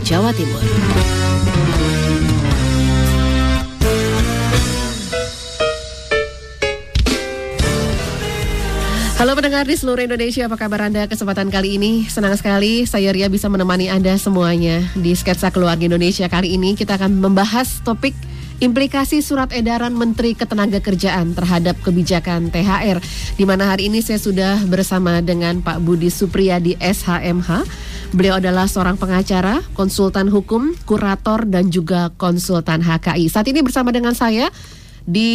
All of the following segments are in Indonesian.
Jawa Timur. Halo pendengar di seluruh Indonesia, apa kabar Anda kesempatan kali ini? Senang sekali saya Ria bisa menemani Anda semuanya di Sketsa Keluarga Indonesia. Kali ini kita akan membahas topik implikasi surat edaran Menteri Ketenagakerjaan terhadap kebijakan THR. Di mana hari ini saya sudah bersama dengan Pak Budi Supriyadi SHMH. Beliau adalah seorang pengacara, konsultan hukum, kurator, dan juga konsultan HKI. Saat ini bersama dengan saya di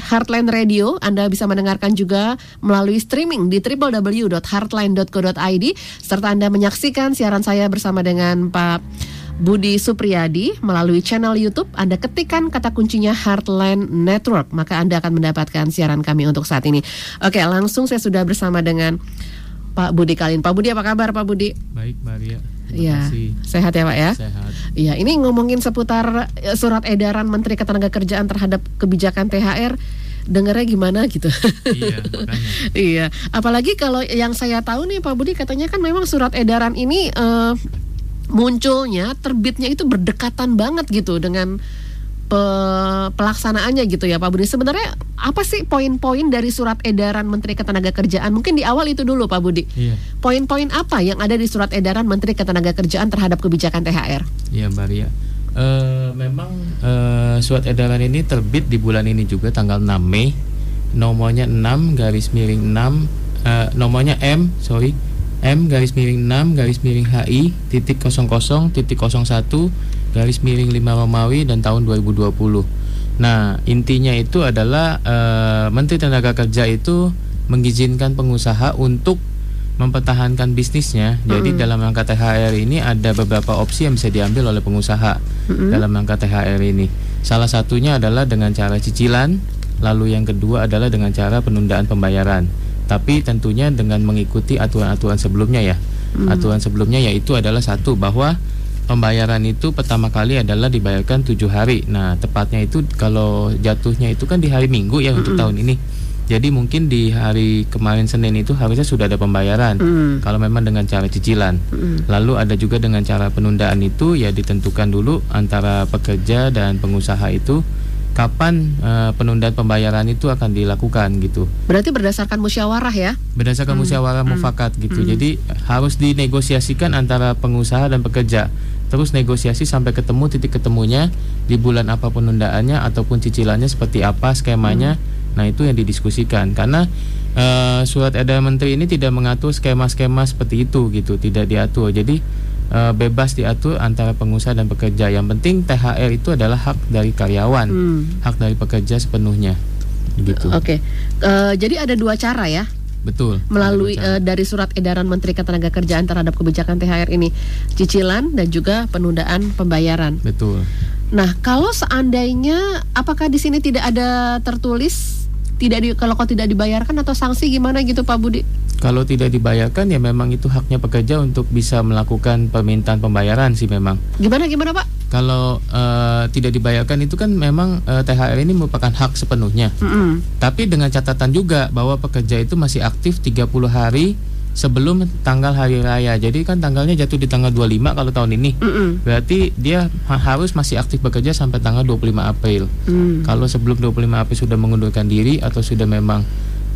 Heartline Radio. Anda bisa mendengarkan juga melalui streaming di www.heartline.co.id serta Anda menyaksikan siaran saya bersama dengan Pak Budi Supriyadi melalui channel YouTube. Anda ketikkan kata kuncinya Heartline Network, maka Anda akan mendapatkan siaran kami untuk saat ini. Oke, langsung saya sudah bersama dengan Pak Budi Kalin. Pak Budi apa kabar Pak Budi? Baik, Maria. Iya, sehat ya Pak ya. Sehat. Iya, ini ngomongin seputar eh, surat edaran Menteri Ketenagakerjaan terhadap kebijakan THR. Dengarnya gimana gitu? Iya, makanya. iya, apalagi kalau yang saya tahu nih Pak Budi katanya kan memang surat edaran ini eh, munculnya terbitnya itu berdekatan banget gitu dengan pe- pelaksanaannya gitu ya Pak Budi. Sebenarnya apa sih poin-poin dari surat edaran Menteri Ketenagakerjaan? Mungkin di awal itu dulu Pak Budi. Iya, Poin-poin apa yang ada di surat edaran Menteri Ketenagakerjaan terhadap kebijakan THR? iya Maria. Eh, memang eh, surat edaran ini terbit di bulan ini juga tanggal 6 Mei. Nomornya 6 garis miring 6 eh, nomornya M, sorry. M garis miring 6 garis miring HI titik 00 titik 01 garis miring 5 Romawi dan tahun 2020. Nah, intinya itu adalah eh, Menteri Tenaga Kerja itu mengizinkan pengusaha untuk mempertahankan bisnisnya. Jadi dalam rangka THR ini ada beberapa opsi yang bisa diambil oleh pengusaha dalam rangka THR ini. Salah satunya adalah dengan cara cicilan, lalu yang kedua adalah dengan cara penundaan pembayaran. Tapi tentunya dengan mengikuti aturan-aturan sebelumnya ya. Aturan sebelumnya yaitu adalah satu bahwa pembayaran itu pertama kali adalah dibayarkan tujuh hari. Nah tepatnya itu kalau jatuhnya itu kan di hari Minggu ya untuk tahun ini. Jadi mungkin di hari kemarin Senin itu harusnya sudah ada pembayaran. Kalau memang dengan cara cicilan. Lalu ada juga dengan cara penundaan itu ya ditentukan dulu antara pekerja dan pengusaha itu kapan eh, penundaan pembayaran itu akan dilakukan gitu. Berarti berdasarkan musyawarah ya? Berdasarkan musyawarah mufakat gitu. Jadi harus dinegosiasikan antara pengusaha dan pekerja. Terus negosiasi sampai ketemu titik ketemunya di bulan apa penundaannya ataupun cicilannya seperti apa skemanya. Nah, itu yang didiskusikan karena eh, surat edaran menteri ini tidak mengatur skema-skema seperti itu gitu, tidak diatur. Jadi eh, bebas diatur antara pengusaha dan pekerja. Yang penting THR itu adalah hak dari karyawan, hak dari pekerja sepenuhnya. Gitu. Oke. Eh, jadi ada dua cara ya Betul. melalui eh, dari surat edaran Menteri Ketenagakerjaan terhadap kebijakan THR ini, cicilan dan juga penundaan pembayaran. Betul. Nah, kalau seandainya apakah di sini tidak ada tertulis tidak di, kalau kau tidak dibayarkan atau sanksi gimana gitu Pak Budi? Kalau tidak dibayarkan ya memang itu haknya pekerja untuk bisa melakukan permintaan pembayaran sih memang. Gimana gimana Pak? Kalau eh, tidak dibayarkan itu kan memang eh, THR ini merupakan hak sepenuhnya. Mm-mm. Tapi dengan catatan juga bahwa pekerja itu masih aktif 30 hari sebelum tanggal hari raya. Jadi kan tanggalnya jatuh di tanggal 25 kalau tahun ini. Mm-mm. Berarti dia ha- harus masih aktif bekerja sampai tanggal 25 April. Mm. Kalau sebelum 25 April sudah mengundurkan diri atau sudah memang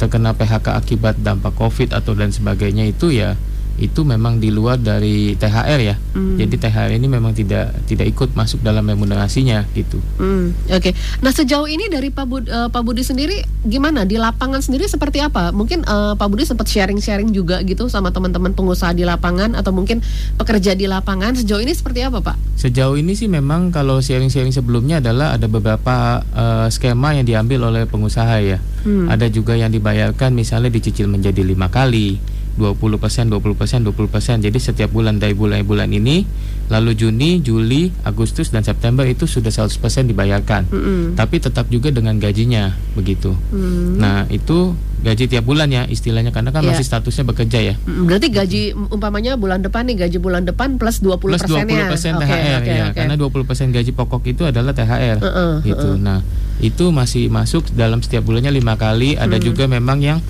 terkena PHK akibat dampak Covid atau dan sebagainya itu ya itu memang di luar dari THR ya. Hmm. Jadi THR ini memang tidak tidak ikut masuk dalam remunerasinya gitu. Hmm, Oke, nah sejauh ini dari Pak, Bud- eh, Pak Budi sendiri gimana di lapangan sendiri seperti apa? Mungkin eh, Pak Budi sempat sharing-sharing juga gitu sama teman-teman pengusaha di lapangan atau mungkin pekerja di lapangan sejauh ini seperti apa Pak? Sejauh ini sih memang kalau sharing-sharing sebelumnya adalah ada beberapa eh, skema yang diambil oleh pengusaha ya. Hmm. Ada juga yang dibayarkan misalnya dicicil menjadi lima kali, 20%, 20%, 20%. Jadi setiap bulan dari bulan-bulan ini, lalu Juni, Juli, Agustus dan September itu sudah 100% dibayarkan. Mm-mm. Tapi tetap juga dengan gajinya begitu. Hmm. Nah, itu gaji tiap bulan ya istilahnya karena kan Iya. masih statusnya bekerja ya. Mm, Berarti gaji um, umpamanya bulan depan nih gaji bulan depan plus 20 Plus 20% persennya. Oke, THR oke, ya, oke. karena 20% gaji pokok itu adalah THR. Heeh, gitu. heeh. Nah, itu masih masuk dalam setiap bulannya lima kali. Ada Hmm. juga memang yang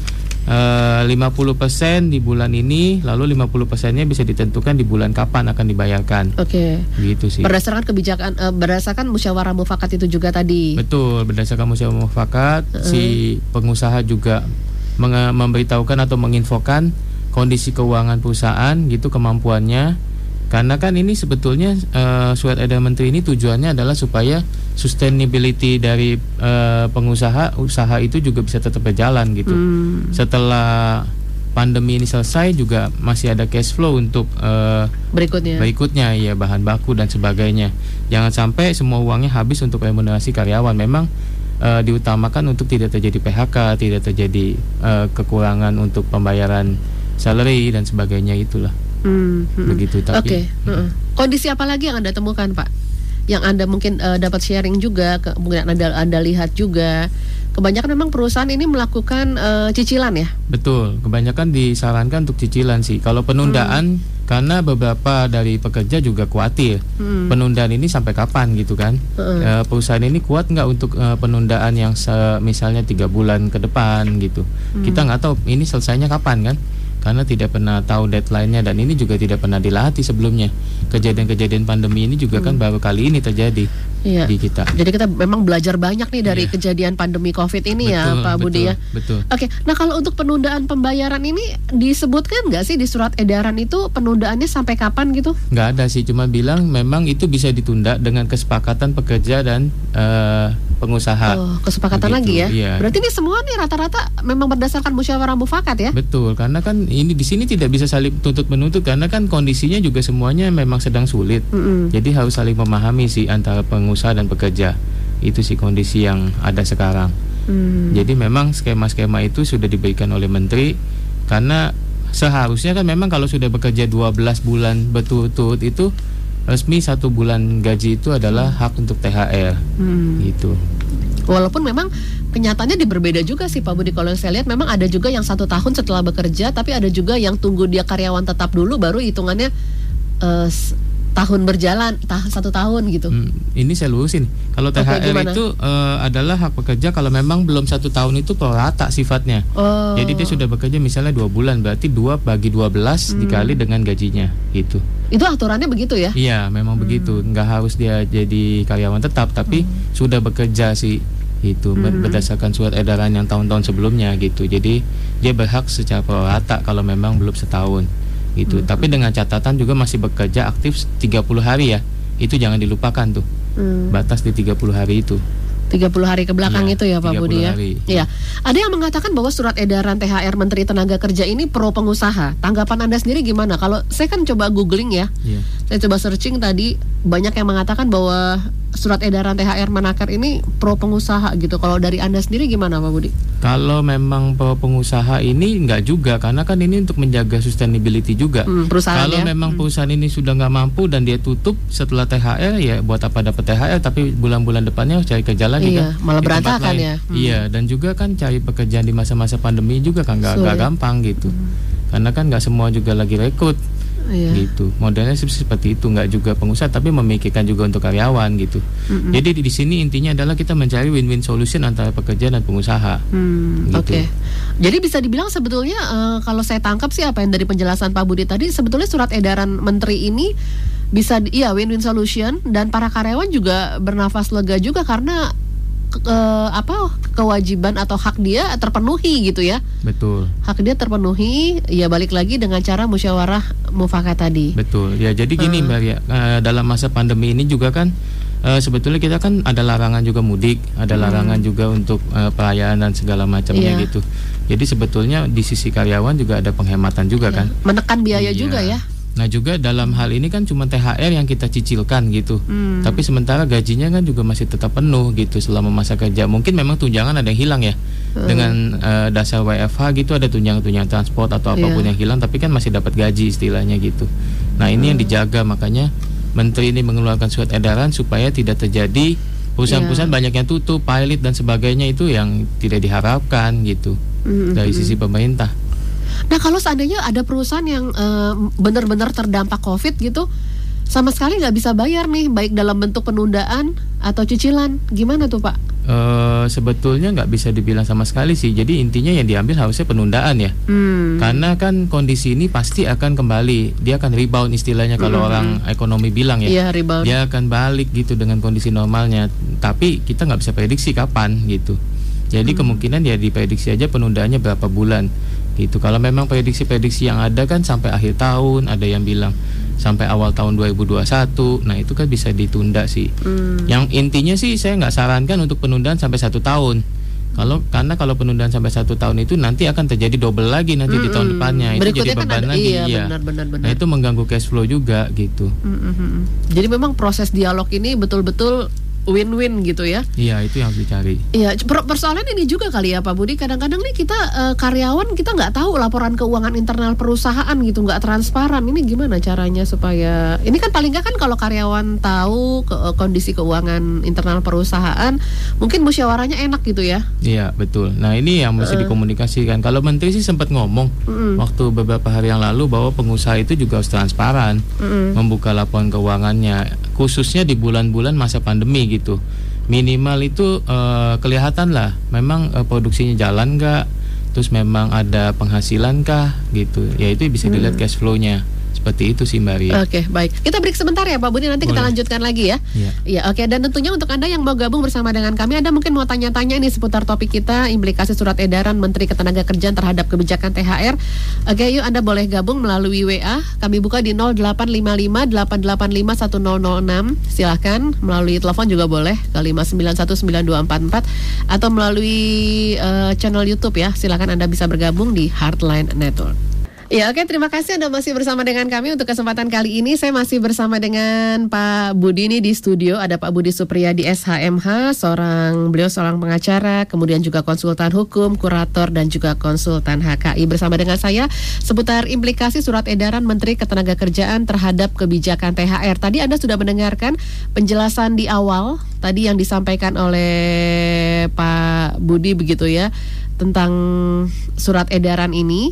eh, 50% di bulan ini, lalu 50 persennya bisa ditentukan di bulan kapan akan dibayarkan. Oke. Gitu sih. Berdasarkan kebijakan eh, berdasarkan musyawarah mufakat itu juga tadi. Betul, berdasarkan musyawarah mufakat, si pengusaha juga memberitahukan atau menginfokan kondisi keuangan perusahaan gitu kemampuannya. Karena kan ini sebetulnya eh, surat edaran menteri ini tujuannya adalah supaya sustainability dari eh, pengusaha usaha itu juga bisa tetap berjalan gitu. Hmm, Setelah pandemi ini selesai juga masih ada cash flow untuk eh, berikutnya. berikutnya ya bahan baku dan sebagainya. Jangan sampai semua uangnya habis untuk remunerasi karyawan. Memang eh, diutamakan untuk tidak terjadi PHK, tidak terjadi eh, kekurangan untuk pembayaran salary dan sebagainya itulah. Hmm, hmm. Begitu Oke. tapi heeh. Kondisi apa lagi yang anda temukan Pak? Yang anda mungkin eh, dapat sharing juga, kemudian anda anda lihat juga. Kebanyakan memang perusahaan ini melakukan eh, cicilan ya. betul, kebanyakan disarankan untuk cicilan sih. Kalau penundaan karena beberapa dari pekerja juga khawatir Hmm. penundaan ini sampai kapan gitu kan? Heeh. Eh, perusahaan ini kuat nggak untuk eh, penundaan yang misalnya tiga bulan ke depan gitu? Kita nggak tahu ini selesainya kapan kan? Karena tidak pernah tahu deadline-nya dan ini juga tidak pernah dilatih sebelumnya. Kejadian-kejadian pandemi ini juga kan baru kali ini terjadi Iya. di kita. Jadi kita memang belajar banyak nih dari kejadian pandemi Covid ini ya, Betul, Pak Budi betul, ya. Betul. Oke, nah kalau untuk penundaan pembayaran ini disebutkan nggak sih di surat edaran itu penundaannya sampai kapan gitu? nggak ada sih cuma bilang memang itu bisa ditunda dengan kesepakatan pekerja dan eh, pengusaha Oh, kesepakatan Begitu, lagi ya. iya. Berarti ini semua nih rata-rata memang berdasarkan musyawarah mufakat ya? betul karena kan ini di sini tidak bisa saling tuntut menuntut karena kan kondisinya juga semuanya memang sedang sulit Mm-mm. jadi harus saling memahami sih antara pengusaha dan pekerja itu sih kondisi yang ada sekarang Hmm. jadi memang skema-skema itu sudah diberikan oleh menteri karena seharusnya kan memang kalau sudah bekerja 12 bulan berturut-turut itu resmi satu bulan gaji itu adalah hak untuk THR Hmm. gitu. Walaupun memang kenyataannya di berbeda juga sih Pak Budi. Kalau yang saya lihat memang ada juga yang satu tahun setelah bekerja, tapi ada juga yang tunggu dia karyawan tetap dulu, baru hitungannya s- tahun berjalan, tah satu tahun gitu. Hmm, ini saya lurusin. Kalau THR gimana? itu eh, adalah hak pekerja kalau memang belum satu tahun itu rata sifatnya. Oh. Jadi dia sudah bekerja misalnya dua bulan, berarti dua bagi 12 Hmm. dikali dengan gajinya, gitu. Itu aturannya begitu ya? Iya, memang Hmm. begitu. Nggak harus dia jadi karyawan tetap, tapi sudah bekerja sih itu Hmm. berdasarkan surat edaran yang tahun-tahun sebelumnya gitu. Jadi dia berhak secara rata kalau memang belum setahun Hmm. gitu. Tapi dengan catatan juga masih bekerja aktif 30 hari ya. Itu jangan dilupakan tuh. Hmm. Batas di 30 hari itu. 30 hari ke belakang Iya, itu ya Pak 30 Budi ya. hari. Iya. Ada yang mengatakan bahwa surat edaran THR Menteri Tenaga Kerja ini pro pengusaha. Tanggapan Anda sendiri gimana? Kalau saya kan coba googling ya. Iya. Saya coba searching tadi banyak yang mengatakan bahwa surat edaran THR Menaker ini pro pengusaha gitu. Kalau dari Anda sendiri gimana Pak Budi? Kalau memang pe- pengusaha ini nggak juga karena kan ini untuk menjaga sustainability juga. Hmm, perusahaan Kalau ya. memang perusahaan ini sudah nggak mampu dan dia tutup setelah THR ya buat apa dapat THR tapi bulan-bulan depannya harus cari kerja lagi Iya, kan. malah berantakan ya. Hmm. Iya dan juga kan cari pekerjaan di masa-masa pandemi juga kan nggak. Hmm. gampang gitu. Karena kan nggak semua juga lagi rekrut iya. gitu modelnya seperti itu nggak juga pengusaha tapi memikirkan juga untuk karyawan gitu mm-hmm. jadi di, sini intinya adalah kita mencari win-win solution antara pekerja dan pengusaha mm, gitu. oke okay. jadi bisa dibilang sebetulnya uh, kalau saya tangkap sih apa yang dari penjelasan Pak Budi tadi sebetulnya surat edaran menteri ini bisa iya win-win solution dan para karyawan juga bernafas lega juga karena ke, apa kewajiban atau hak dia terpenuhi gitu ya. Betul. Hak dia terpenuhi ya balik lagi dengan cara musyawarah mufakat tadi. Betul. Ya jadi gini uh. Mbak ya uh, dalam masa pandemi ini juga kan uh, sebetulnya kita kan ada larangan juga mudik, ada hmm. larangan juga untuk uh, pelayanan dan segala macamnya yeah. gitu. Jadi sebetulnya di sisi karyawan juga ada penghematan juga yeah. kan. Menekan biaya yeah. juga ya. Nah juga dalam hal ini kan cuma THR yang kita cicilkan gitu. Hmm. Tapi sementara gajinya kan juga masih tetap penuh gitu selama masa kerja. Mungkin memang tunjangan ada yang hilang ya. Hmm. Dengan uh, dasar WFH gitu ada tunjangan-tunjangan transport atau apa pun yeah. yang hilang tapi kan masih dapat gaji istilahnya gitu. Nah ini hmm. yang dijaga makanya menteri ini mengeluarkan surat edaran supaya tidak terjadi perusahaan-perusahaan yeah. banyak yang tutup, pilot dan sebagainya itu yang tidak diharapkan gitu hmm. dari sisi pemerintah. Nah kalau seandainya ada perusahaan yang uh, benar-benar terdampak COVID gitu, sama sekali nggak bisa bayar nih, baik dalam bentuk penundaan atau cicilan, gimana tuh Pak? Uh, sebetulnya nggak bisa dibilang sama sekali sih. Jadi intinya yang diambil harusnya penundaan ya. Hmm. Karena kan kondisi ini pasti akan kembali. Dia akan rebound istilahnya kalau hmm. orang ekonomi bilang ya. Iya, rebound. Dia akan balik gitu dengan kondisi normalnya. Tapi kita nggak bisa prediksi kapan gitu. Jadi hmm. kemungkinan ya diprediksi aja penundaannya berapa bulan gitu. Kalau memang prediksi-prediksi yang ada kan sampai akhir tahun, ada yang bilang sampai awal tahun 2021. Nah itu kan bisa ditunda sih. Hmm. Yang intinya sih saya nggak sarankan untuk penundaan sampai satu tahun. Kalau karena kalau penundaan sampai satu tahun itu nanti akan terjadi double lagi nanti mm -hmm. di tahun depannya itu jadi kan beban kan lagi iya, iya. Benar, benar, benar. Nah itu mengganggu cash flow juga gitu. Mm -hmm. Jadi memang proses dialog ini betul-betul win-win gitu ya. Iya, itu yang harus dicari. Iya, persoalan ini juga kali ya Pak Budi. Kadang-kadang nih kita uh, karyawan kita nggak tahu laporan keuangan internal perusahaan gitu, nggak transparan. Ini gimana caranya supaya ini kan paling nggak kan kalau karyawan tahu ke, uh, kondisi keuangan internal perusahaan, mungkin musyawarahnya enak gitu ya. Iya, betul. Nah, ini yang mesti uh. dikomunikasikan. Kalau menteri sih sempat ngomong mm waktu beberapa hari yang lalu bahwa pengusaha itu juga harus transparan, mm membuka laporan keuangannya, khususnya di bulan-bulan masa pandemi gitu. Minimal itu uh, kelihatan lah memang uh, produksinya jalan nggak? Terus memang ada penghasilan kah? Gitu. Ya itu bisa dilihat hmm. cash flow-nya seperti itu sih Mbak Ria. Oke, okay, baik. Kita break sebentar ya Pak Budi, nanti Boleh. kita lanjutkan lagi ya. Iya. Ya, oke. Okay. Dan tentunya untuk Anda yang mau gabung bersama dengan kami, Anda mungkin mau tanya-tanya ini seputar topik kita, implikasi surat edaran Menteri Ketenagakerjaan terhadap kebijakan THR. Oke, okay, yuk Anda boleh gabung melalui WA. Kami buka di 0855 885 1006. Silahkan melalui telepon juga boleh ke 5919244 atau melalui uh, channel YouTube ya. Silahkan Anda bisa bergabung di Heartline Network. Ya oke terima kasih Anda masih bersama dengan kami untuk kesempatan kali ini. Saya masih bersama dengan Pak Budi ini di studio. Ada Pak Budi Supriyadi SHMH seorang beliau seorang pengacara kemudian juga konsultan hukum kurator dan juga konsultan HKI bersama dengan saya seputar implikasi surat edaran Menteri Ketenagakerjaan terhadap kebijakan THR tadi Anda sudah mendengarkan penjelasan di awal tadi yang disampaikan oleh Pak Budi begitu ya tentang surat edaran ini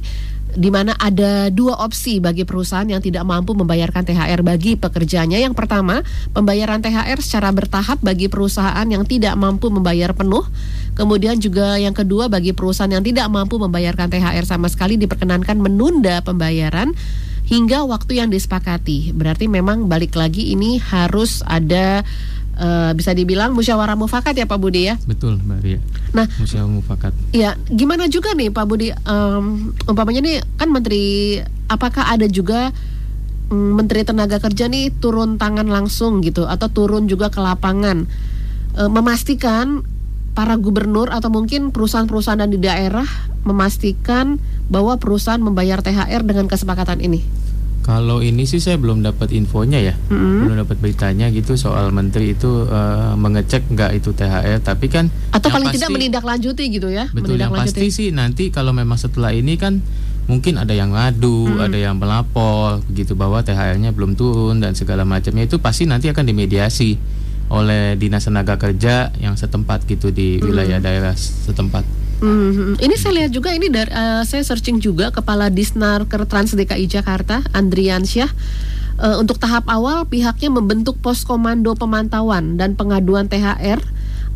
di mana ada dua opsi bagi perusahaan yang tidak mampu membayarkan THR bagi pekerjanya. Yang pertama, pembayaran THR secara bertahap bagi perusahaan yang tidak mampu membayar penuh. Kemudian juga yang kedua bagi perusahaan yang tidak mampu membayarkan THR sama sekali diperkenankan menunda pembayaran hingga waktu yang disepakati. Berarti memang balik lagi ini harus ada uh, bisa dibilang musyawarah mufakat ya Pak Budi ya. Betul Mbak Ria. Nah, musyawarah mufakat. Ya, gimana juga nih Pak Budi um, umpamanya nih kan menteri apakah ada juga um, menteri tenaga kerja nih turun tangan langsung gitu atau turun juga ke lapangan um, memastikan para gubernur atau mungkin perusahaan-perusahaan di daerah memastikan bahwa perusahaan membayar THR dengan kesepakatan ini. Kalau ini sih saya belum dapat infonya ya, mm-hmm. belum dapat beritanya gitu soal menteri itu uh, mengecek nggak itu THR, tapi kan atau paling pasti, tidak menindaklanjuti gitu ya? Betul, yang pasti sih nanti kalau memang setelah ini kan mungkin ada yang ngadu, mm. ada yang melapor begitu bahwa THR-nya belum turun dan segala macamnya itu pasti nanti akan dimediasi oleh dinas tenaga kerja yang setempat gitu di wilayah daerah setempat. Hmm, ini saya lihat juga ini dari uh, saya searching juga kepala Disnar Trans DKI Jakarta Andrian Syah. Uh, untuk tahap awal pihaknya membentuk pos komando pemantauan dan pengaduan THR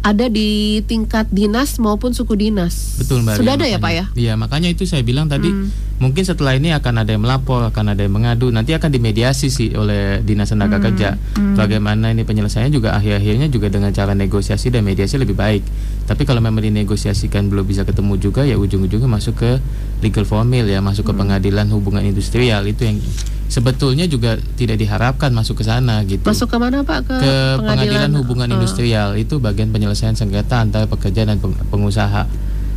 ada di tingkat dinas maupun suku dinas. Betul Mbak. Sudah ada ya Pak ya? Iya, makanya itu saya bilang tadi hmm. mungkin setelah ini akan ada yang melapor, akan ada yang mengadu, nanti akan dimediasi sih oleh Dinas Tenaga hmm. Kerja. Hmm. Bagaimana ini penyelesaiannya juga akhir-akhirnya juga dengan cara negosiasi dan mediasi lebih baik. Tapi kalau memang dinegosiasikan belum bisa ketemu juga ya ujung-ujungnya masuk ke legal formil ya, masuk ke hmm. pengadilan hubungan industrial itu yang sebetulnya juga tidak diharapkan masuk ke sana gitu. Masuk ke mana Pak? Ke, ke pengadilan, pengadilan hubungan uh. industrial itu bagian penyelesaian sengketa antara pekerja dan pengusaha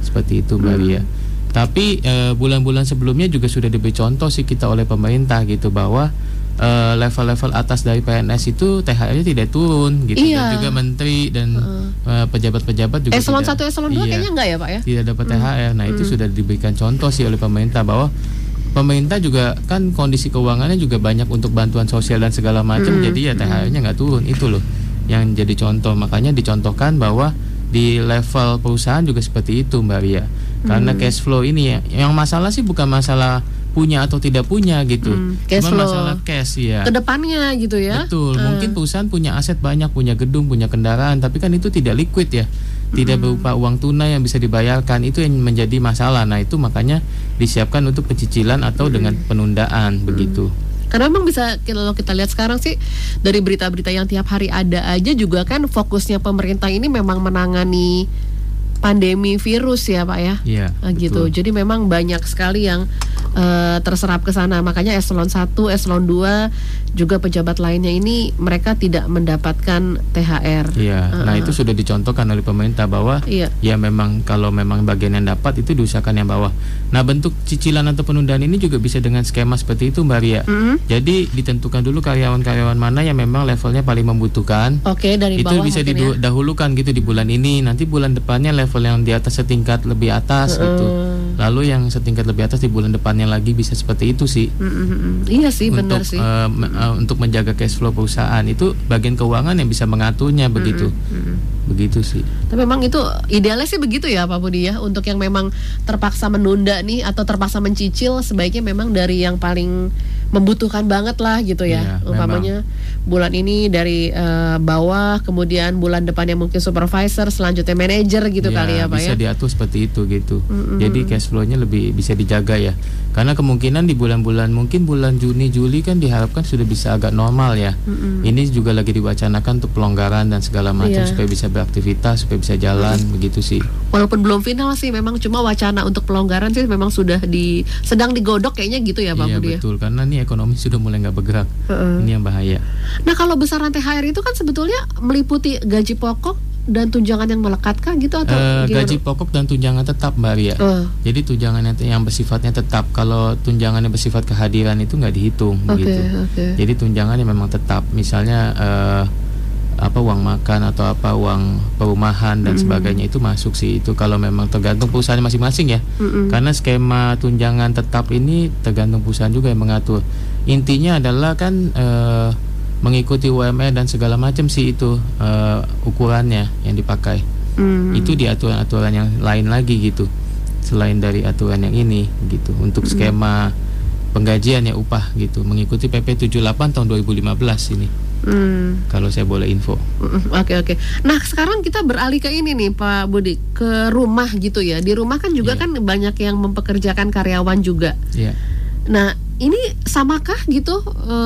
seperti itu Mbak hmm. Tapi eh, bulan-bulan uh, sebelumnya juga sudah diberi contoh sih kita oleh pemerintah gitu bahwa eh, level-level uh, atas dari PNS itu THR-nya tidak turun gitu iya. dan juga menteri dan pejabat-pejabat uh. juga eselon satu eselon dua iya, kayaknya enggak ya Pak ya? Tidak dapat hmm. THR. Nah, hmm. itu sudah diberikan contoh sih oleh pemerintah bahwa pemerintah juga kan kondisi keuangannya juga banyak untuk bantuan sosial dan segala macam hmm. jadi ya THR-nya nggak turun itu loh yang jadi contoh makanya dicontohkan bahwa di level perusahaan juga seperti itu Mbak Ria karena hmm. cash flow ini ya yang masalah sih bukan masalah punya atau tidak punya gitu hmm. cash Cuma flow. masalah cash ya ke depannya gitu ya betul hmm. mungkin perusahaan punya aset banyak punya gedung punya kendaraan tapi kan itu tidak liquid ya tidak berupa uang tunai yang bisa dibayarkan itu yang menjadi masalah. Nah, itu makanya disiapkan untuk pencicilan atau dengan penundaan begitu. Karena memang bisa kalau kita lihat sekarang sih dari berita-berita yang tiap hari ada aja juga kan fokusnya pemerintah ini memang menangani pandemi virus ya Pak ya. Nah, gitu. Jadi memang banyak sekali yang uh, terserap ke sana. Makanya eselon 1, eselon 2 juga pejabat lainnya ini mereka tidak mendapatkan THR. Iya. Uh, nah, itu sudah dicontohkan oleh pemerintah bahwa iya. ya memang kalau memang bagian yang dapat itu diusahakan yang bawah. Nah, bentuk cicilan atau penundaan ini juga bisa dengan skema seperti itu Mbak Ria. Mm -hmm. Jadi ditentukan dulu karyawan-karyawan mana yang memang levelnya paling membutuhkan. Oke, okay, dari itu bisa ya. didahulukan ya. gitu di bulan ini. Nanti bulan depannya level level yang di atas setingkat lebih atas mm. gitu. Lalu yang setingkat lebih atas di bulan depannya lagi bisa seperti itu sih. Mm -hmm. Iya sih, benar sih. Uh, uh, untuk menjaga cash flow perusahaan itu bagian keuangan yang bisa mengaturnya begitu. Mm -hmm. Begitu sih. Tapi memang itu idealnya sih begitu ya Pak Budi ya. Untuk yang memang terpaksa menunda nih atau terpaksa mencicil sebaiknya memang dari yang paling membutuhkan banget lah gitu ya. Iya, Umpamanya memang. Bulan ini dari uh, bawah, kemudian bulan depannya mungkin supervisor, selanjutnya manajer gitu iya, kali ya Pak bisa ya. diatur seperti itu gitu. Mm-hmm. Jadi cash flow-nya lebih bisa dijaga ya. Karena kemungkinan di bulan-bulan mungkin bulan Juni Juli kan diharapkan sudah bisa agak normal ya. Mm-hmm. Ini juga lagi diwacanakan untuk pelonggaran dan segala macam yeah. supaya bisa beraktivitas, supaya bisa jalan mm-hmm. begitu sih. Walaupun belum final sih memang cuma wacana untuk pelonggaran sih memang sudah di sedang digodok kayaknya gitu ya Pak iya, Budi. Iya betul karena nih ekonomi sudah mulai nggak bergerak. Uh-uh. Ini yang bahaya. Nah kalau besaran THR itu kan sebetulnya meliputi gaji pokok dan tunjangan yang melekat kan gitu atau uh, gaji pokok dan tunjangan tetap mbak Ria. Uh. Jadi tunjangan yang bersifatnya tetap. Kalau tunjangan yang bersifat kehadiran itu nggak dihitung okay, begitu. Okay. Jadi tunjangan yang memang tetap. Misalnya uh, apa uang makan atau apa uang perumahan dan mm -hmm. sebagainya itu masuk sih itu kalau memang tergantung perusahaan masing-masing ya mm -hmm. karena skema tunjangan tetap ini tergantung perusahaan juga yang mengatur intinya adalah kan uh, mengikuti UMR dan segala macam sih itu uh, ukurannya yang dipakai. Mm. Itu di aturan-aturan yang lain lagi gitu. Selain dari aturan yang ini gitu untuk mm. skema penggajian ya upah gitu mengikuti PP 78 tahun 2015 ini. Hmm. Kalau saya boleh info. Oke okay, oke. Okay. Nah sekarang kita beralih ke ini nih Pak Budi ke rumah gitu ya. Di rumah kan juga yeah. kan banyak yang mempekerjakan karyawan juga. Yeah. Nah ini samakah gitu e,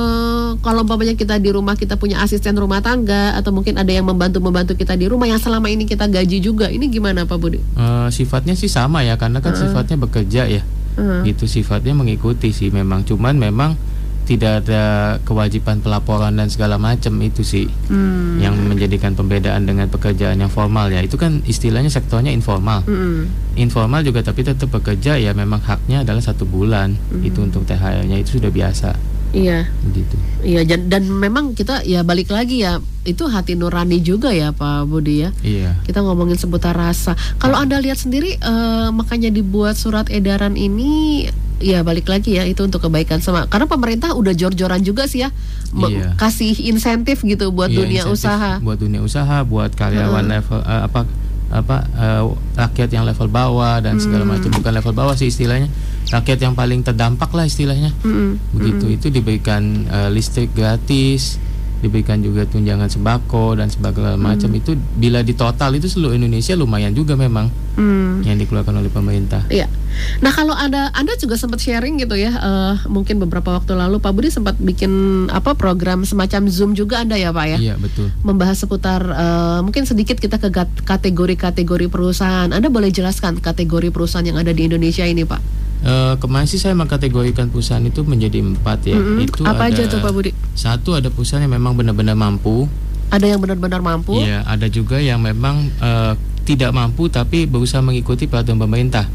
kalau umpamanya kita di rumah kita punya asisten rumah tangga atau mungkin ada yang membantu membantu kita di rumah yang selama ini kita gaji juga ini gimana Pak Budi? E, sifatnya sih sama ya karena kan uh. sifatnya bekerja ya uh. itu sifatnya mengikuti sih memang cuman memang tidak ada kewajiban pelaporan dan segala macam itu sih hmm. yang menjadikan pembedaan dengan pekerjaan yang formal ya itu kan istilahnya sektornya informal hmm. informal juga tapi tetap bekerja ya memang haknya adalah satu bulan hmm. itu untuk THR-nya itu sudah biasa Iya. Begitu. Iya dan, dan memang kita ya balik lagi ya itu hati nurani juga ya Pak Budi ya. Iya. Kita ngomongin seputar rasa. Kalau Anda lihat sendiri uh, makanya dibuat surat edaran ini ya balik lagi ya itu untuk kebaikan sama karena pemerintah udah jor-joran juga sih ya iya. kasih insentif gitu buat iya, dunia usaha buat dunia usaha buat karyawan uh. level uh, apa apa uh, rakyat yang level bawah dan segala Hmm. macam. Bukan level bawah sih istilahnya. Rakyat yang paling terdampak lah istilahnya. Mm-mm. begitu. Itu diberikan uh, listrik gratis diberikan juga tunjangan sembako dan segala macam itu bila di total itu seluruh Indonesia lumayan juga memang Hmm. yang dikeluarkan oleh pemerintah Iya. Nah kalau ada Anda juga sempat sharing gitu ya, eh, mungkin beberapa waktu lalu Pak Budi sempat bikin apa program semacam Zoom juga Anda ya Pak ya, iya betul membahas seputar eh, mungkin sedikit kita ke kategori-kategori perusahaan. Anda boleh jelaskan kategori perusahaan yang ada di Indonesia ini Pak? Eh, kemarin sih saya mengkategorikan perusahaan itu menjadi empat ya Mm-mm. itu Apa ada aja tuh Pak Budi? satu ada perusahaan yang memang benar-benar mampu Ada yang benar-benar mampu? Iya, ada juga yang memang eh, tidak mampu tapi berusaha mengikuti peraturan pemerintah.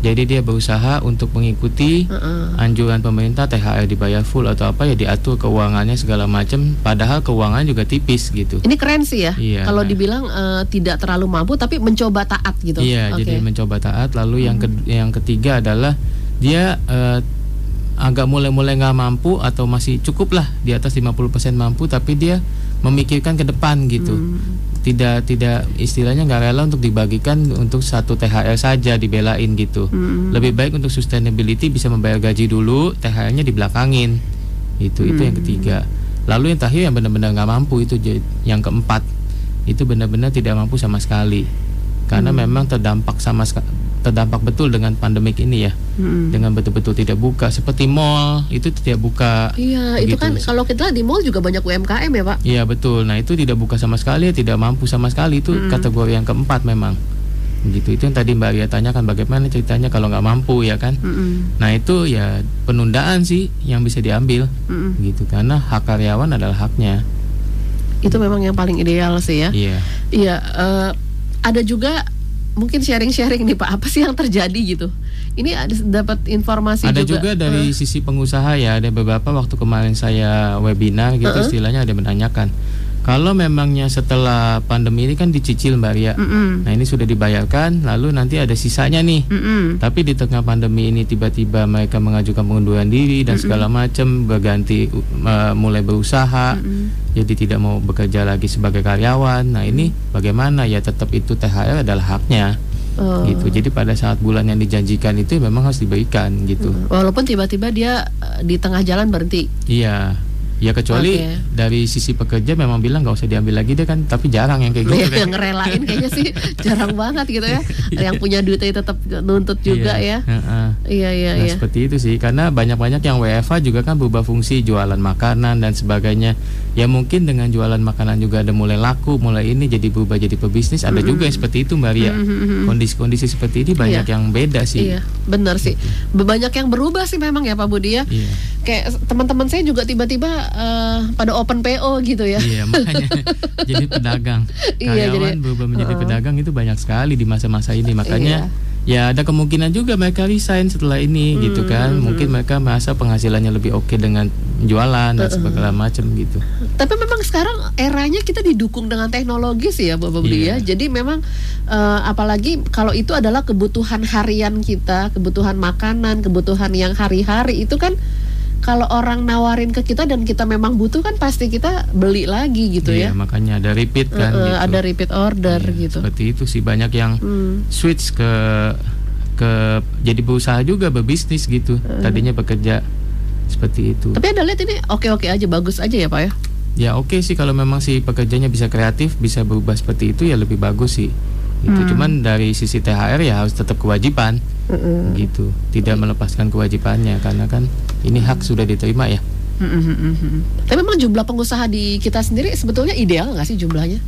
Jadi dia berusaha untuk mengikuti anjuran pemerintah THR dibayar full atau apa ya diatur keuangannya segala macam. Padahal keuangan juga tipis gitu. Ini keren sih ya. Iya, Kalau nah. dibilang eh, tidak terlalu mampu tapi mencoba taat gitu. Iya, Oke. jadi mencoba taat. Lalu yang ke- yang ketiga adalah dia eh, agak mulai-mulai nggak mampu atau masih cukup lah di atas 50% mampu tapi dia memikirkan ke depan gitu. Hmm. Tidak tidak istilahnya nggak rela untuk dibagikan untuk satu THR saja dibelain gitu. Hmm. Lebih baik untuk sustainability bisa membayar gaji dulu, THR-nya dibelakangin. Itu itu yang Hmm. ketiga. Lalu yang terakhir yang benar-benar nggak mampu itu yang keempat. Itu benar-benar tidak mampu sama sekali. Karena Hmm. memang terdampak sama seka- terdampak betul dengan pandemik ini ya. Hmm. Dengan betul-betul tidak buka seperti mall itu tidak buka. Iya, itu Begitu. kan kalau kita di mall juga banyak UMKM ya Pak. Iya betul. Nah itu tidak buka sama sekali, tidak mampu sama sekali itu kategori yang keempat memang. Begitu itu yang tadi Mbak Ria tanyakan bagaimana ceritanya kalau nggak mampu ya kan. Mm-mm. Nah itu ya penundaan sih yang bisa diambil Mm-mm. gitu karena hak karyawan adalah haknya. Itu memang yang paling ideal sih ya. Iya. Iya, eh, ada juga mungkin sharing-sharing nih Pak, apa sih yang terjadi gitu? Ini ada dapat informasi Ada juga. juga dari sisi pengusaha ya ada beberapa waktu kemarin saya webinar gitu Uh-uh. istilahnya ada menanyakan kalau memangnya setelah pandemi ini kan dicicil Mbak Ria. Mm-mm. Nah ini sudah dibayarkan lalu nanti ada sisanya nih. Mm-mm. Tapi di tengah pandemi ini tiba-tiba mereka mengajukan pengunduran diri dan segala macam berganti uh, mulai berusaha. Jadi tidak mau bekerja lagi sebagai karyawan. Nah, ini bagaimana ya tetap itu THR adalah haknya. Oh. Gitu. Jadi pada saat bulan yang dijanjikan itu memang harus diberikan gitu. Walaupun tiba-tiba dia eh, di tengah jalan berhenti. Iya. Ya kecuali Oke. dari sisi pekerja memang bilang nggak usah diambil lagi deh kan, tapi jarang yang kayak gitu kan. yang ngerelain kayaknya sih jarang banget gitu ya. yang punya duitnya tetap nuntut juga Iya, ya. heeh. Iya iya Nah iya. seperti itu sih karena banyak-banyak yang WFA juga kan berubah fungsi jualan makanan dan sebagainya ya mungkin dengan jualan makanan juga ada mulai laku mulai ini jadi berubah jadi pebisnis ada juga yang seperti itu Mbak Ria kondisi-kondisi seperti ini banyak Iya. yang beda sih Iya, benar sih. Banyak yang berubah sih memang ya Pak Budi ya. Iya. Kayak teman-teman saya juga tiba-tiba eh, pada open PO gitu ya. Iya makanya jadi pedagang Iya, karyawan jadi- berubah menjadi Heeh. pedagang itu banyak sekali di masa-masa ini makanya Iya. ya ada kemungkinan juga mereka resign setelah ini gitu Hmm, kan mungkin mereka merasa penghasilannya lebih oke dengan jualan dan segala macam gitu Tapi memang sekarang eranya kita didukung dengan teknologi sih ya Bapak Budi Iya. ya. Jadi memang eh, apalagi kalau itu adalah kebutuhan harian kita, kebutuhan makanan, kebutuhan yang hari-hari itu kan kalau orang nawarin ke kita dan kita memang butuh kan pasti kita beli lagi gitu Iya, ya. makanya ada repeat kan Eh, gitu. Ada repeat order Iya, gitu. Seperti itu sih banyak yang Hmm. switch ke ke jadi berusaha juga berbisnis gitu. Tadinya bekerja seperti itu. Tapi Anda lihat ini oke-oke aja, bagus aja ya Pak ya. Ya oke sih kalau memang si pekerjanya bisa kreatif, bisa berubah seperti itu ya lebih bagus sih. Itu Hmm. cuman dari sisi THR ya harus tetap kewajiban gitu. Tidak melepaskan kewajibannya karena kan ini hak sudah diterima ya. Tapi memang jumlah pengusaha di kita sendiri sebetulnya ideal nggak sih jumlahnya?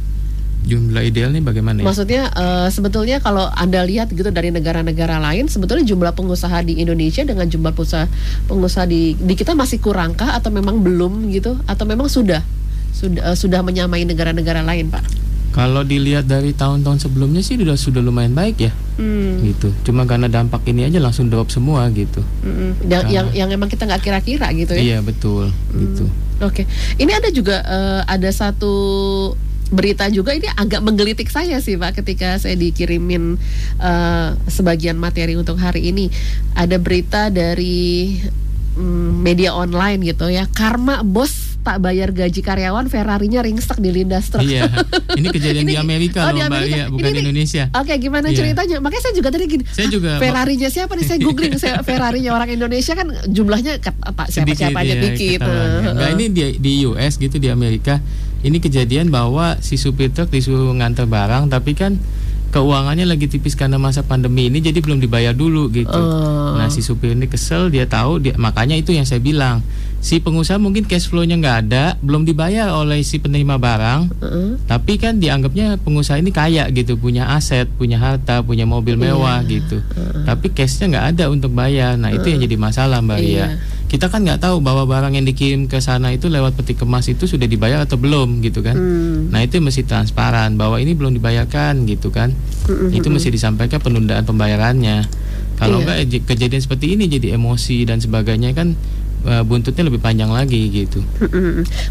Jumlah ideal nih bagaimana ya? Maksudnya eh, sebetulnya kalau anda lihat gitu dari negara-negara lain, sebetulnya jumlah pengusaha di Indonesia dengan jumlah pengusaha pengusaha di di kita masih kurangkah atau memang belum gitu? Atau memang sudah sudah eh, sudah menyamai negara-negara lain, Pak? Kalau dilihat dari tahun-tahun sebelumnya sih sudah sudah lumayan baik ya. Hmm. gitu cuma karena dampak ini aja langsung drop semua gitu mm-mm. Yang, yang yang emang kita nggak kira-kira gitu ya. iya betul gitu Oke, ini ada juga eh, ada satu berita juga ini agak menggelitik saya sih Pak ketika saya dikirimin eh, sebagian materi untuk hari ini ada berita dari mm, media online gitu ya karma bos tak bayar gaji karyawan Ferrarinya ringsek di lindas truk. Iya. Ini kejadian di Amerika oh, loh di Mbak Amerika. Iya, bukan Ini di Indonesia. Oke, gimana Iya. ceritanya? Makanya saya juga tadi gini. Saya juga Ferrarinya siapa nih? Saya googling saya Ferrarinya orang Indonesia kan jumlahnya apa siapa siapa aja ya, dikit. Nah ini di, di US gitu di Amerika ini kejadian bahwa si supir truk disuruh nganter barang tapi kan keuangannya lagi tipis karena masa pandemi ini jadi belum dibayar dulu gitu. Oh. Nah si supir ini kesel dia tahu dia makanya itu yang saya bilang si pengusaha mungkin cash flow-nya nggak ada belum dibayar oleh si penerima barang. Heeh. tapi kan dianggapnya pengusaha ini kaya gitu punya aset punya harta punya mobil mewah gitu. Tapi cashnya nggak ada untuk bayar. Nah itu yang jadi masalah mbak Iya. Ria kita kan nggak tahu bahwa barang yang dikirim ke sana itu lewat peti kemas itu sudah dibayar atau belum gitu kan. Hmm. nah itu mesti transparan bahwa ini belum dibayarkan gitu kan. Itu mesti disampaikan penundaan pembayarannya. Kalau Iya. enggak eh, kejadian seperti ini jadi emosi dan sebagainya kan eh, buntutnya lebih panjang lagi gitu.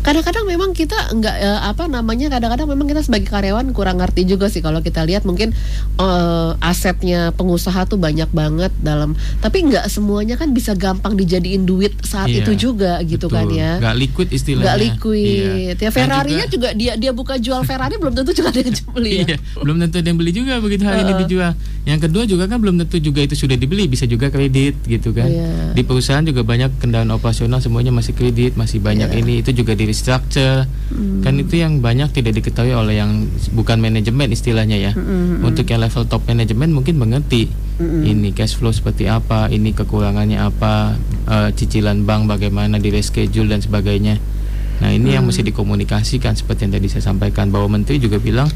Kadang-kadang memang kita nggak eh, apa namanya kadang-kadang memang kita sebagai karyawan kurang ngerti juga sih kalau kita lihat mungkin eh, asetnya pengusaha tuh banyak banget dalam tapi nggak semuanya kan bisa gampang dijadiin duit saat Iya, itu juga gitu kan betul. ya. nggak liquid istilahnya Nggak liquid. Iya. Ya Ferrarinya juga- juga, dia dia buka jual Ferrari belum tentu juga ada yang beli ya. Iya, belum tentu ada yang beli juga begitu hari ini Heeh. dijual. Yang kedua juga kan belum tentu juga itu sudah dibeli, bisa juga kredit gitu kan. Iya. Di perusahaan juga banyak kendaraan operasional semuanya masih kredit, masih banyak Iya. ini itu juga di restructure. Hmm. Kan itu yang banyak tidak diketahui oleh yang bukan manajemen istilahnya ya. Hmm, Untuk yang level top manajemen mungkin mengerti ini cash flow seperti apa, ini kekurangannya apa, eh, cicilan bank bagaimana di reschedule dan sebagainya. Nah ini yang mesti dikomunikasikan seperti yang tadi saya sampaikan bahwa menteri juga bilang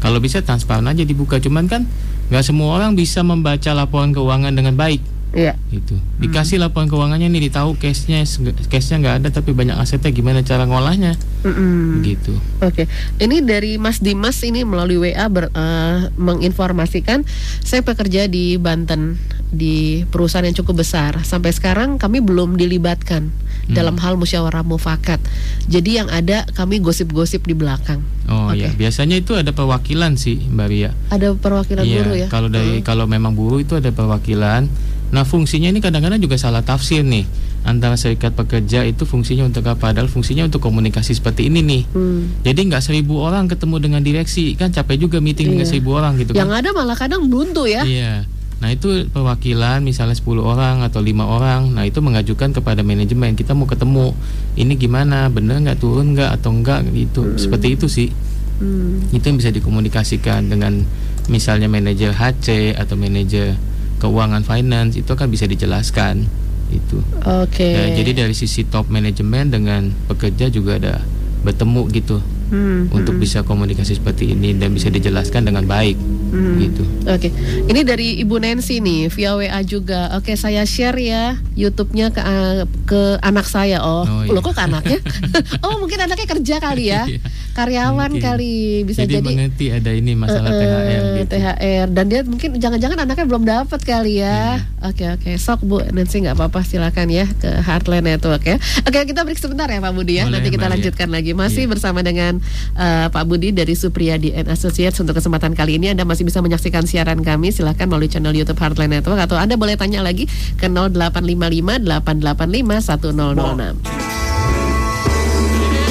kalau bisa transparan aja dibuka. Cuman kan nggak semua orang bisa membaca laporan keuangan dengan baik Iya. gitu. Dikasih laporan keuangannya nih ditahu cashnya cashnya nggak ada tapi banyak asetnya gimana cara ngolahnya Mm-mm. gitu. Oke, ini dari Mas Dimas ini melalui WA ber- eh, menginformasikan saya bekerja di Banten di perusahaan yang cukup besar. Sampai sekarang kami belum dilibatkan Hmm. dalam hal musyawarah mufakat. Jadi yang ada kami gosip-gosip di belakang. Oh Oke. ya biasanya itu ada perwakilan sih Mbak Ria. Ada perwakilan Iya, guru ya? Kalau dari kalau memang buruh itu ada perwakilan. Nah, fungsinya ini kadang-kadang juga salah tafsir nih. Antara serikat pekerja itu fungsinya untuk apa? Padahal fungsinya untuk komunikasi seperti ini nih. Hmm. Jadi nggak seribu orang ketemu dengan direksi kan capek juga meeting dengan Iya. seribu orang gitu Yang kan? ada malah kadang buntu ya. Iya. Nah itu perwakilan misalnya 10 orang atau lima orang, nah itu mengajukan kepada manajemen kita mau ketemu, ini gimana, bener nggak turun nggak atau enggak gitu, seperti itu sih. Hmm. itu yang bisa dikomunikasikan dengan misalnya manajer HC atau manajer keuangan finance itu kan bisa dijelaskan itu. Oke. Ya, jadi dari sisi top manajemen dengan pekerja juga ada bertemu gitu Hmm, untuk bisa komunikasi seperti ini dan bisa dijelaskan dengan baik Hmm. gitu. Oke, ini dari Ibu Nancy nih via WA juga. Oke, saya share ya YouTube-nya ke uh, ke anak saya. Oh, Oh, iya. loh kok ke anaknya? oh, mungkin anaknya kerja kali ya, Iya, karyawan mungkin. kali bisa jadi, jadi. mengerti ada ini masalah Eh, THR gitu. THR dan dia mungkin jangan-jangan anaknya belum dapat kali ya. Iya. Oke oke, sok Bu Nancy nggak apa-apa silakan ya ke Heartland Network ya. Oke kita break sebentar ya Pak Budi ya. Boleh, Nanti kita Mbak Lia. lanjutkan lagi masih Iya. bersama dengan eh, Pak Budi dari Supriyadi and Associates untuk kesempatan kali ini Anda masih bisa menyaksikan siaran kami silahkan melalui channel YouTube Heartland Network atau Anda boleh tanya lagi ke 0855 885 1006.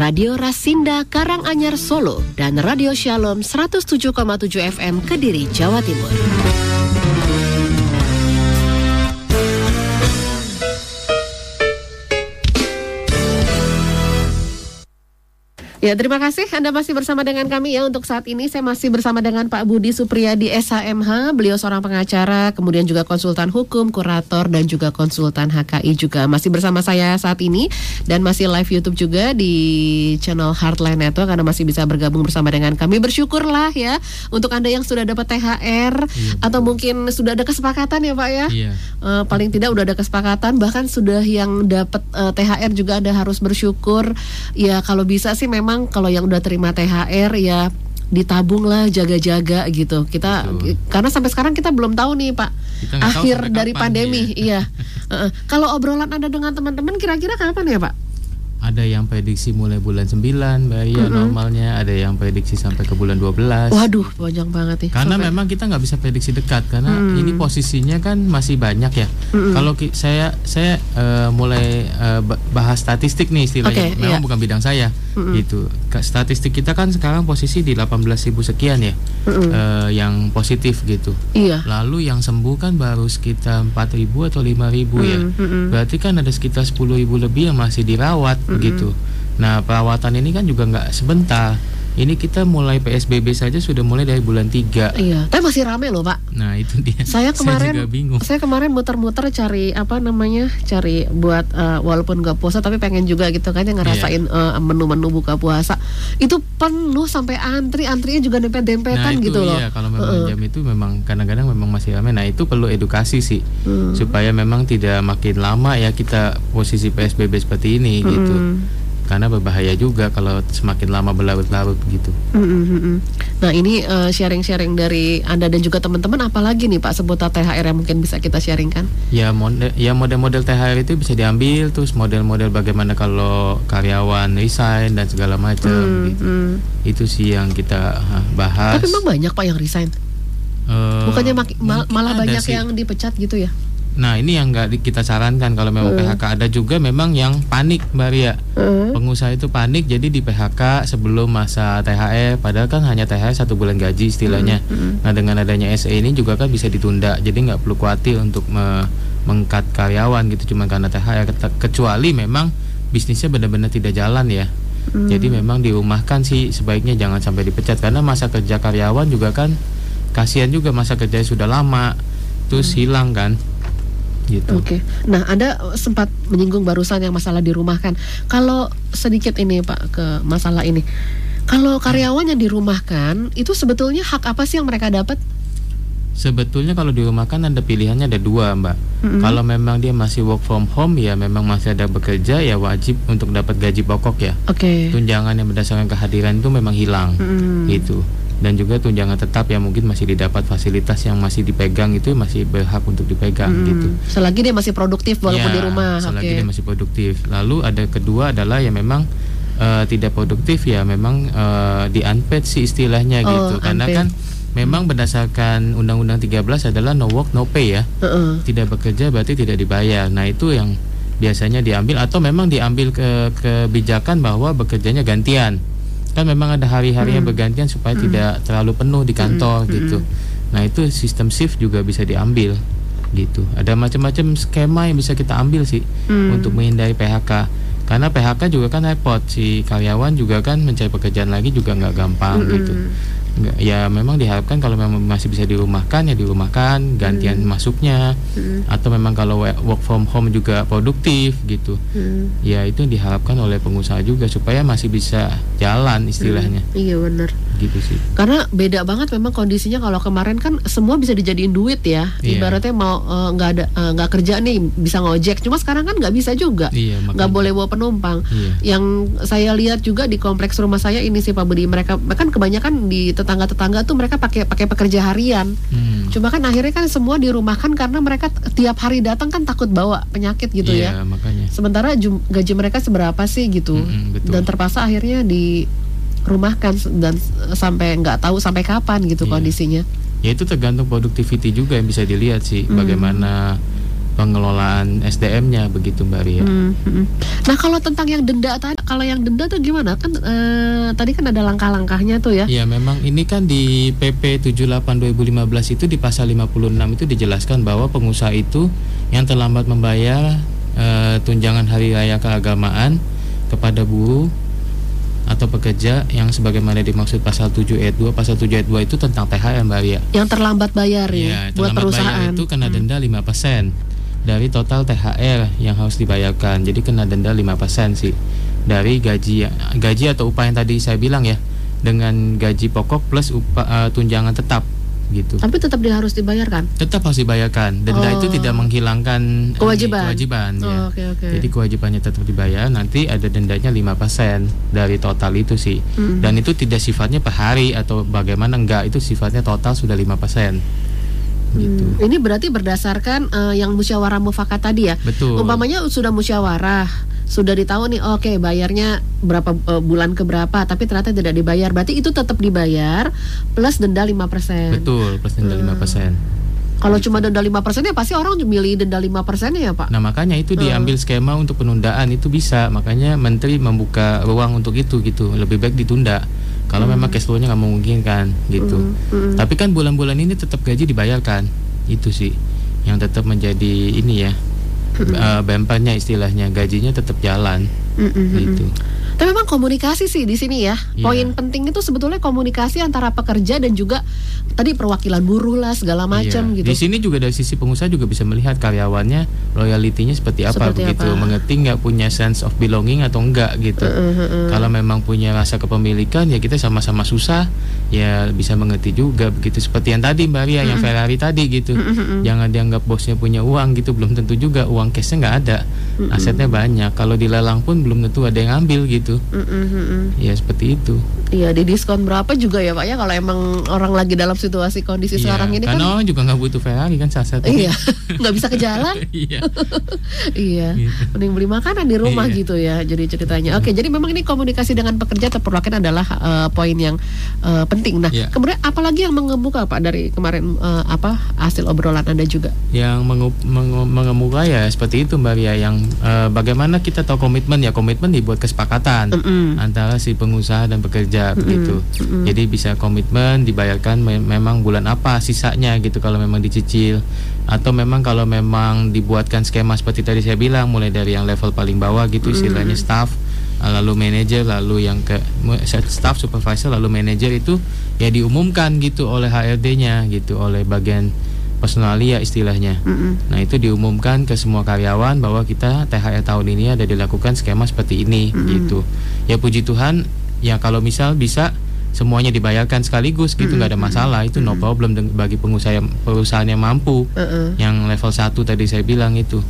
Radio Rasinda Karanganyar Solo, dan Radio Shalom 107,7 FM Kediri, Jawa Timur. Ya, terima kasih Anda masih bersama dengan kami ya untuk saat ini saya masih bersama dengan Pak Budi Supriyadi SHMH, beliau seorang pengacara, kemudian juga konsultan hukum, kurator dan juga konsultan HKI juga masih bersama saya saat ini dan masih live YouTube juga di channel Heartline Network karena masih bisa bergabung bersama dengan kami. Bersyukurlah ya untuk Anda yang sudah dapat THR iya, atau mungkin sudah ada kesepakatan ya Pak ya. Iya. Uh, paling tidak udah ada kesepakatan bahkan sudah yang dapat uh, eh, THR juga Anda harus bersyukur. Ya kalau bisa sih memang memang kalau yang udah terima THR ya ditabung lah jaga-jaga gitu. Kita Betul. karena sampai sekarang kita belum tahu nih pak. Akhir dari pandemi ya. iya. Uh, kalau obrolan anda dengan teman-teman kira-kira kapan ya pak ada yang prediksi mulai bulan 9 bayar mm -hmm. normalnya, ada yang prediksi sampai ke bulan 12. Waduh, panjang banget nih. Karena sampai... memang kita nggak bisa prediksi dekat karena mm. ini posisinya kan masih banyak ya. Mm -hmm. Kalau saya saya uh, mulai uh, bahas statistik nih istilahnya. Okay, memang yeah. bukan bidang saya. Mm -hmm. Gitu. Statistik kita kan sekarang posisi di 18.000 sekian ya. Mm -hmm. uh, yang positif gitu. Iya. Lalu yang sembuh kan baru sekitar 4.000 atau 5.000 mm -hmm. ya. Berarti kan ada sekitar 10.000 lebih yang masih dirawat begitu. Nah perawatan ini kan juga nggak sebentar. Ini kita mulai PSBB saja sudah mulai dari bulan 3 Iya, tapi masih rame loh pak Nah itu dia Saya kemarin Saya juga bingung Saya kemarin muter-muter cari apa namanya Cari buat uh, walaupun nggak puasa Tapi pengen juga gitu kan yang ngerasain iya. uh, menu-menu buka puasa Itu penuh sampai antri Antrinya juga dempet-dempetan nah, gitu iya, loh kalau memang uh -uh. jam itu memang kadang-kadang memang masih rame Nah itu perlu edukasi sih hmm. Supaya memang tidak makin lama ya kita posisi PSBB seperti ini hmm. gitu karena berbahaya juga kalau semakin lama berlarut-larut gitu. Mm-hmm. Nah ini uh, sharing-sharing dari anda dan juga teman-teman, apalagi nih Pak seputar THR yang mungkin bisa kita sharingkan? Ya model, ya model-model THR itu bisa diambil, terus model-model bagaimana kalau karyawan resign dan segala macam mm-hmm. gitu. Itu sih yang kita bahas. Tapi memang banyak Pak yang resign. Uh, Bukannya mal malah banyak sih. yang dipecat gitu ya? Nah ini yang nggak kita sarankan kalau memang uh. PHK ada juga memang yang panik Mbak Ria uh. Pengusaha itu panik jadi di PHK sebelum masa THR Padahal kan hanya THR satu bulan gaji istilahnya uh. Uh. Nah dengan adanya SE ini juga kan bisa ditunda Jadi nggak perlu khawatir untuk me mengkat karyawan gitu cuma karena THR Kecuali memang bisnisnya benar-benar tidak jalan ya uh. Jadi memang dirumahkan sih sebaiknya jangan sampai dipecat Karena masa kerja karyawan juga kan kasihan juga masa kerja sudah lama terus hilang kan gitu. Oke. Okay. Nah, Anda sempat menyinggung barusan yang masalah dirumahkan. Kalau sedikit ini Pak ke masalah ini. Kalau karyawan yang dirumahkan, itu sebetulnya hak apa sih yang mereka dapat? Sebetulnya kalau dirumahkan ada pilihannya ada dua mbak. Mm-hmm. Kalau memang dia masih work from home ya memang masih ada bekerja ya wajib untuk dapat gaji pokok ya. Oke. Okay. Tunjangan yang berdasarkan kehadiran itu memang hilang. Mm-hmm. Gitu dan juga tunjangan tetap yang mungkin masih didapat fasilitas yang masih dipegang itu masih berhak untuk dipegang hmm, gitu. Selagi dia masih produktif walaupun ya, di rumah. Selagi okay. dia masih produktif. Lalu ada kedua adalah yang memang uh, tidak produktif ya memang uh, di unpaid sih istilahnya oh, gitu. Karena kan memang berdasarkan Undang-Undang 13 adalah no work no pay ya. Uh -uh. Tidak bekerja berarti tidak dibayar. Nah, itu yang biasanya diambil atau memang diambil ke kebijakan bahwa bekerjanya gantian kan memang ada hari-hari yang hmm. bergantian supaya hmm. tidak terlalu penuh di kantor hmm. gitu. Nah itu sistem shift juga bisa diambil gitu. Ada macam-macam skema yang bisa kita ambil sih hmm. untuk menghindari PHK. Karena PHK juga kan repot si karyawan juga kan mencari pekerjaan lagi juga nggak gampang hmm. gitu ya memang diharapkan kalau memang masih bisa dirumahkan ya dirumahkan gantian hmm. masuknya hmm. atau memang kalau work from home juga produktif gitu hmm. ya itu diharapkan oleh pengusaha juga supaya masih bisa jalan istilahnya hmm. iya benar gitu sih karena beda banget memang kondisinya kalau kemarin kan semua bisa dijadiin duit ya yeah. ibaratnya mau eh, nggak uh, ada eh, nggak uh, kerja nih bisa ngojek cuma sekarang kan nggak bisa juga iya, nggak yeah, boleh bawa penumpang yeah. yang saya lihat juga di kompleks rumah saya ini sih Pak Budi mereka kan kebanyakan di tetangga-tetangga tuh mereka pakai pakai pekerja harian. Hmm. Cuma kan akhirnya kan semua dirumahkan karena mereka tiap hari datang kan takut bawa penyakit gitu yeah, ya. makanya. Sementara gaji mereka seberapa sih gitu. Hmm, betul. Dan terpaksa akhirnya dirumahkan dan sampai nggak tahu sampai kapan gitu yeah. kondisinya. Ya itu tergantung productivity juga yang bisa dilihat sih hmm. bagaimana pengelolaan SDM-nya begitu Mbak Ria. Hmm, hmm. Nah kalau tentang yang denda tadi, kalau yang denda tuh gimana? Kan eh, tadi kan ada langkah-langkahnya tuh ya. Iya memang ini kan di PP 78 2015 itu di pasal 56 itu dijelaskan bahwa pengusaha itu yang terlambat membayar eh, tunjangan hari raya keagamaan kepada buruh atau pekerja yang sebagaimana dimaksud pasal 7 ayat 2 pasal 7 ayat 2 itu tentang THR Mbak Ria. Yang terlambat bayar ya, buat terlambat perusahaan. bayar itu kena Hmm. denda 5% dari total THR yang harus dibayarkan. Jadi kena denda 5% sih dari gaji gaji atau upah yang tadi saya bilang ya dengan gaji pokok plus upah eh, tunjangan tetap gitu. Tapi tetap dia harus dibayarkan. Tetap harus dibayarkan. Denda Oh. itu tidak menghilangkan eh, Kewajiban. kewajiban ya. Oh, Oke oke. Jadi kewajibannya tetap dibayar, nanti ada dendanya 5% dari total itu sih. Hmm. Dan itu tidak sifatnya per hari atau bagaimana enggak, itu sifatnya total sudah 5%. Gitu. Hmm, Ini berarti berdasarkan eh, yang musyawarah mufakat tadi ya. Betul. Umpamanya sudah musyawarah, sudah ditahu nih, oke bayarnya berapa eh, bulan ke berapa, tapi ternyata tidak dibayar, berarti itu tetap dibayar plus denda 5%. Betul, plus denda Hmm. 5%. Kalau cuma denda 5% ya pasti orang milih denda 5% ya, Pak. Nah, makanya itu diambil skema untuk penundaan itu bisa. Makanya menteri membuka ruang untuk itu gitu. Lebih baik ditunda. Kalau memang cash flow-nya nggak memungkinkan gitu. Hmm, hmm. Tapi kan bulan-bulan ini tetap gaji dibayarkan. Itu sih yang tetap menjadi ini ya. eh, bempernya istilahnya gajinya tetap jalan Mm, mm, mm, mm. gitu. Tapi memang komunikasi sih di sini ya. Iya. Poin penting itu sebetulnya komunikasi antara pekerja dan juga tadi perwakilan buruh lah segala macam Iya. gitu. Di sini juga dari sisi pengusaha juga bisa melihat karyawannya loyalitinya seperti apa Seperti begitu, apa. mengerti nggak punya sense of belonging atau enggak gitu. Heeh, heeh. Kalau memang punya rasa kepemilikan ya kita sama-sama susah ya bisa mengerti juga begitu seperti yang tadi Mbak Ria yang Ferrari tadi gitu. Jangan dianggap bosnya punya uang gitu belum tentu juga uang cashnya nggak ada, asetnya banyak. Kalau dilelang pun belum tentu ada yang ambil gitu. Mm, mm, mm, mm. Ya seperti itu. Iya di diskon berapa juga ya Pak ya kalau emang orang lagi dalam situasi kondisi Iya, sekarang ini karena kan orang juga nggak butuh Ferrari kan salah iya nggak bisa ke jalan Iya. iya Gitu. mending beli makanan di rumah Iya. gitu ya jadi ceritanya oke jadi memang ini komunikasi dengan pekerja terperlukan adalah eh, poin yang eh, penting nah Iya. kemudian apalagi yang mengemuka Pak dari kemarin eh, apa hasil obrolan anda juga yang mengu- mengu- mengemuka ya seperti itu Mbak Ria yang eh, bagaimana kita tahu komitmen ya komitmen dibuat kesepakatan Mm-mm. antara si pengusaha dan pekerja begitu jadi bisa komitmen dibayarkan memang bulan apa sisanya gitu kalau memang dicicil atau memang kalau memang dibuatkan skema seperti tadi saya bilang mulai dari yang level paling bawah gitu istilahnya staff eh, lalu manajer lalu yang ke staff supervisor lalu manajer itu ya diumumkan gitu oleh HRD-nya gitu oleh bagian personalia istilahnya. Mm-mm. Nah itu diumumkan ke semua karyawan bahwa kita THR tahun ini ada dilakukan skema seperti ini gitu. Ya puji Tuhan ya kalau misal bisa semuanya dibayarkan sekaligus gitu nggak ada masalah. Itu no problem bagi pengusaha yang- perusahaan yang mampu. Heeh, yang level 1 tadi saya bilang itu.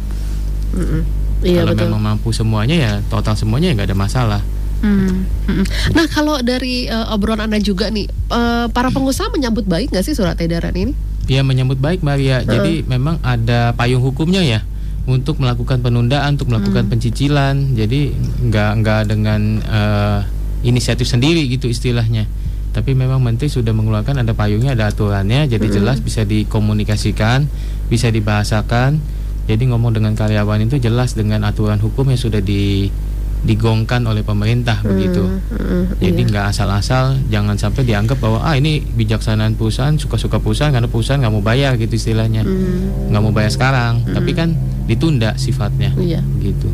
Mm-mm. iya kalau betul. memang mampu semuanya ya total semuanya ya nggak ada masalah. Hmm, hmm. Nah kalau dari eh, obrolan anda juga nih, eh, para pengusaha menyambut baik nggak sih surat edaran ini? Ya menyambut baik Maria. Jadi memang ada payung hukumnya ya untuk melakukan penundaan, untuk melakukan pencicilan. Jadi nggak nggak dengan eh, inisiatif sendiri gitu istilahnya. Tapi memang menteri sudah mengeluarkan ada payungnya, ada aturannya. Jadi jelas bisa dikomunikasikan, bisa dibahasakan. Jadi ngomong dengan karyawan itu jelas dengan aturan hukum yang sudah di digongkan oleh pemerintah begitu. Hmm, Jadi nggak asal-asal, jangan sampai dianggap bahwa ah ini bijaksanaan perusahaan suka-suka perusahaan karena perusahaan nggak mau bayar gitu istilahnya, nggak mau bayar sekarang, tapi kan ditunda sifatnya, Iya. gitu.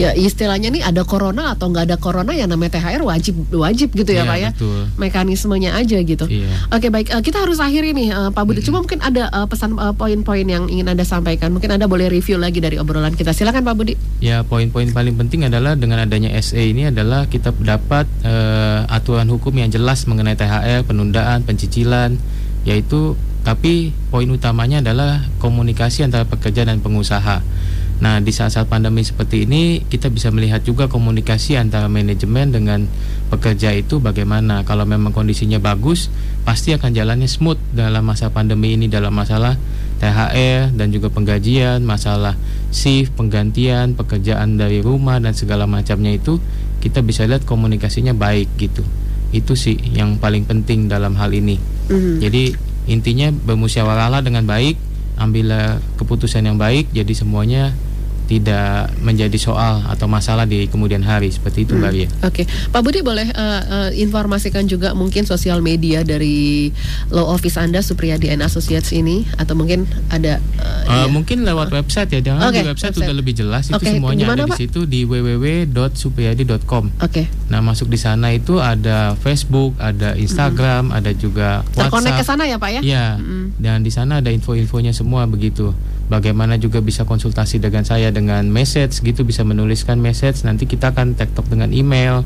Ya istilahnya nih ada corona atau nggak ada corona ya namanya THR wajib wajib gitu ya Iya, Pak ya. betul. Mekanismenya aja gitu. Iya. Oke baik, Eh, kita harus akhiri nih eh, Pak Budi. Cuma mungkin ada eh, pesan poin-poin yang ingin anda sampaikan. Mungkin anda boleh review lagi dari obrolan kita. Silakan Pak Budi. Ya poin-poin paling penting adalah dengan adanya SE ini adalah kita dapat eh, aturan hukum yang jelas mengenai THR, penundaan, pencicilan, yaitu tapi poin utamanya adalah komunikasi antara pekerja dan pengusaha. Nah, di saat-saat pandemi seperti ini kita bisa melihat juga komunikasi antara manajemen dengan pekerja itu bagaimana. Kalau memang kondisinya bagus, pasti akan jalannya smooth dalam masa pandemi ini dalam masalah THR dan juga penggajian, masalah shift, penggantian, pekerjaan dari rumah dan segala macamnya itu kita bisa lihat komunikasinya baik gitu. Itu sih yang paling penting dalam hal ini. Mhm. Jadi intinya bermusyawarahlah dengan baik ambillah keputusan yang baik jadi semuanya tidak menjadi soal atau masalah di kemudian hari seperti itu Mbak Hmm. Ria. Oke, Pak Budi boleh uh, uh, informasikan juga mungkin sosial media dari law office Anda Supriyadi and Associates ini atau mungkin ada uh, Eh, iya. mungkin lewat website ya, jangan Oke, di website, website. udah lebih jelas itu Oke, semuanya gimana, ada di situ di www.supriyadi.com. Oke, Nah masuk di sana itu ada Facebook, ada Instagram, ada juga terkonek ke WhatsApp. sana ya Pak ya? Ya, Mm. dan di sana ada info-infonya semua begitu. Bagaimana juga bisa konsultasi dengan saya dengan message gitu bisa menuliskan message nanti kita akan tektok dengan email.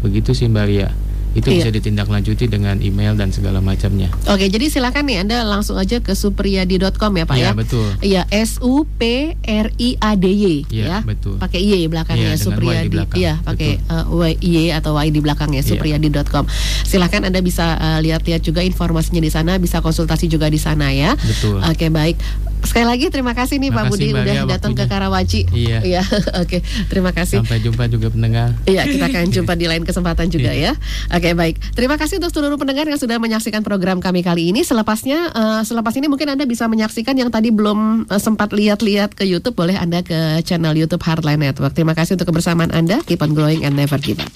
Begitu sih Mbak Ria. Itu Iya. bisa ditindaklanjuti dengan email dan segala macamnya. Oke, jadi silakan nih Anda langsung aja ke supriyadi.com ya Pak Iya, ya. betul. Iya, S U P R I A D Y Iya, ya. betul. Pakai Y belakangnya Iya, dengan Y di Supriyadi. Iya, pakai uh, Y, Y atau Y di belakangnya Iya. supriyadi.com. Silakan Anda bisa uh, lihat-lihat juga informasinya di sana, bisa konsultasi juga di sana ya. Betul. Oke, baik. Sekali lagi terima kasih nih Pak Makasih, Budi Mbak udah Ria, datang ke. Karawaci. Iya. Iya, oke. Terima kasih. Sampai jumpa juga pendengar. Iya, kita akan jumpa di lain kesempatan juga Iya. ya. Oke, baik. Terima kasih untuk seluruh pendengar yang sudah menyaksikan program kami kali ini. Selepasnya, eh, selepas ini mungkin Anda bisa menyaksikan yang tadi belum eh, sempat lihat-lihat ke YouTube. Boleh Anda ke channel YouTube Heartline Network. Terima kasih untuk kebersamaan Anda. Keep on growing and never give up.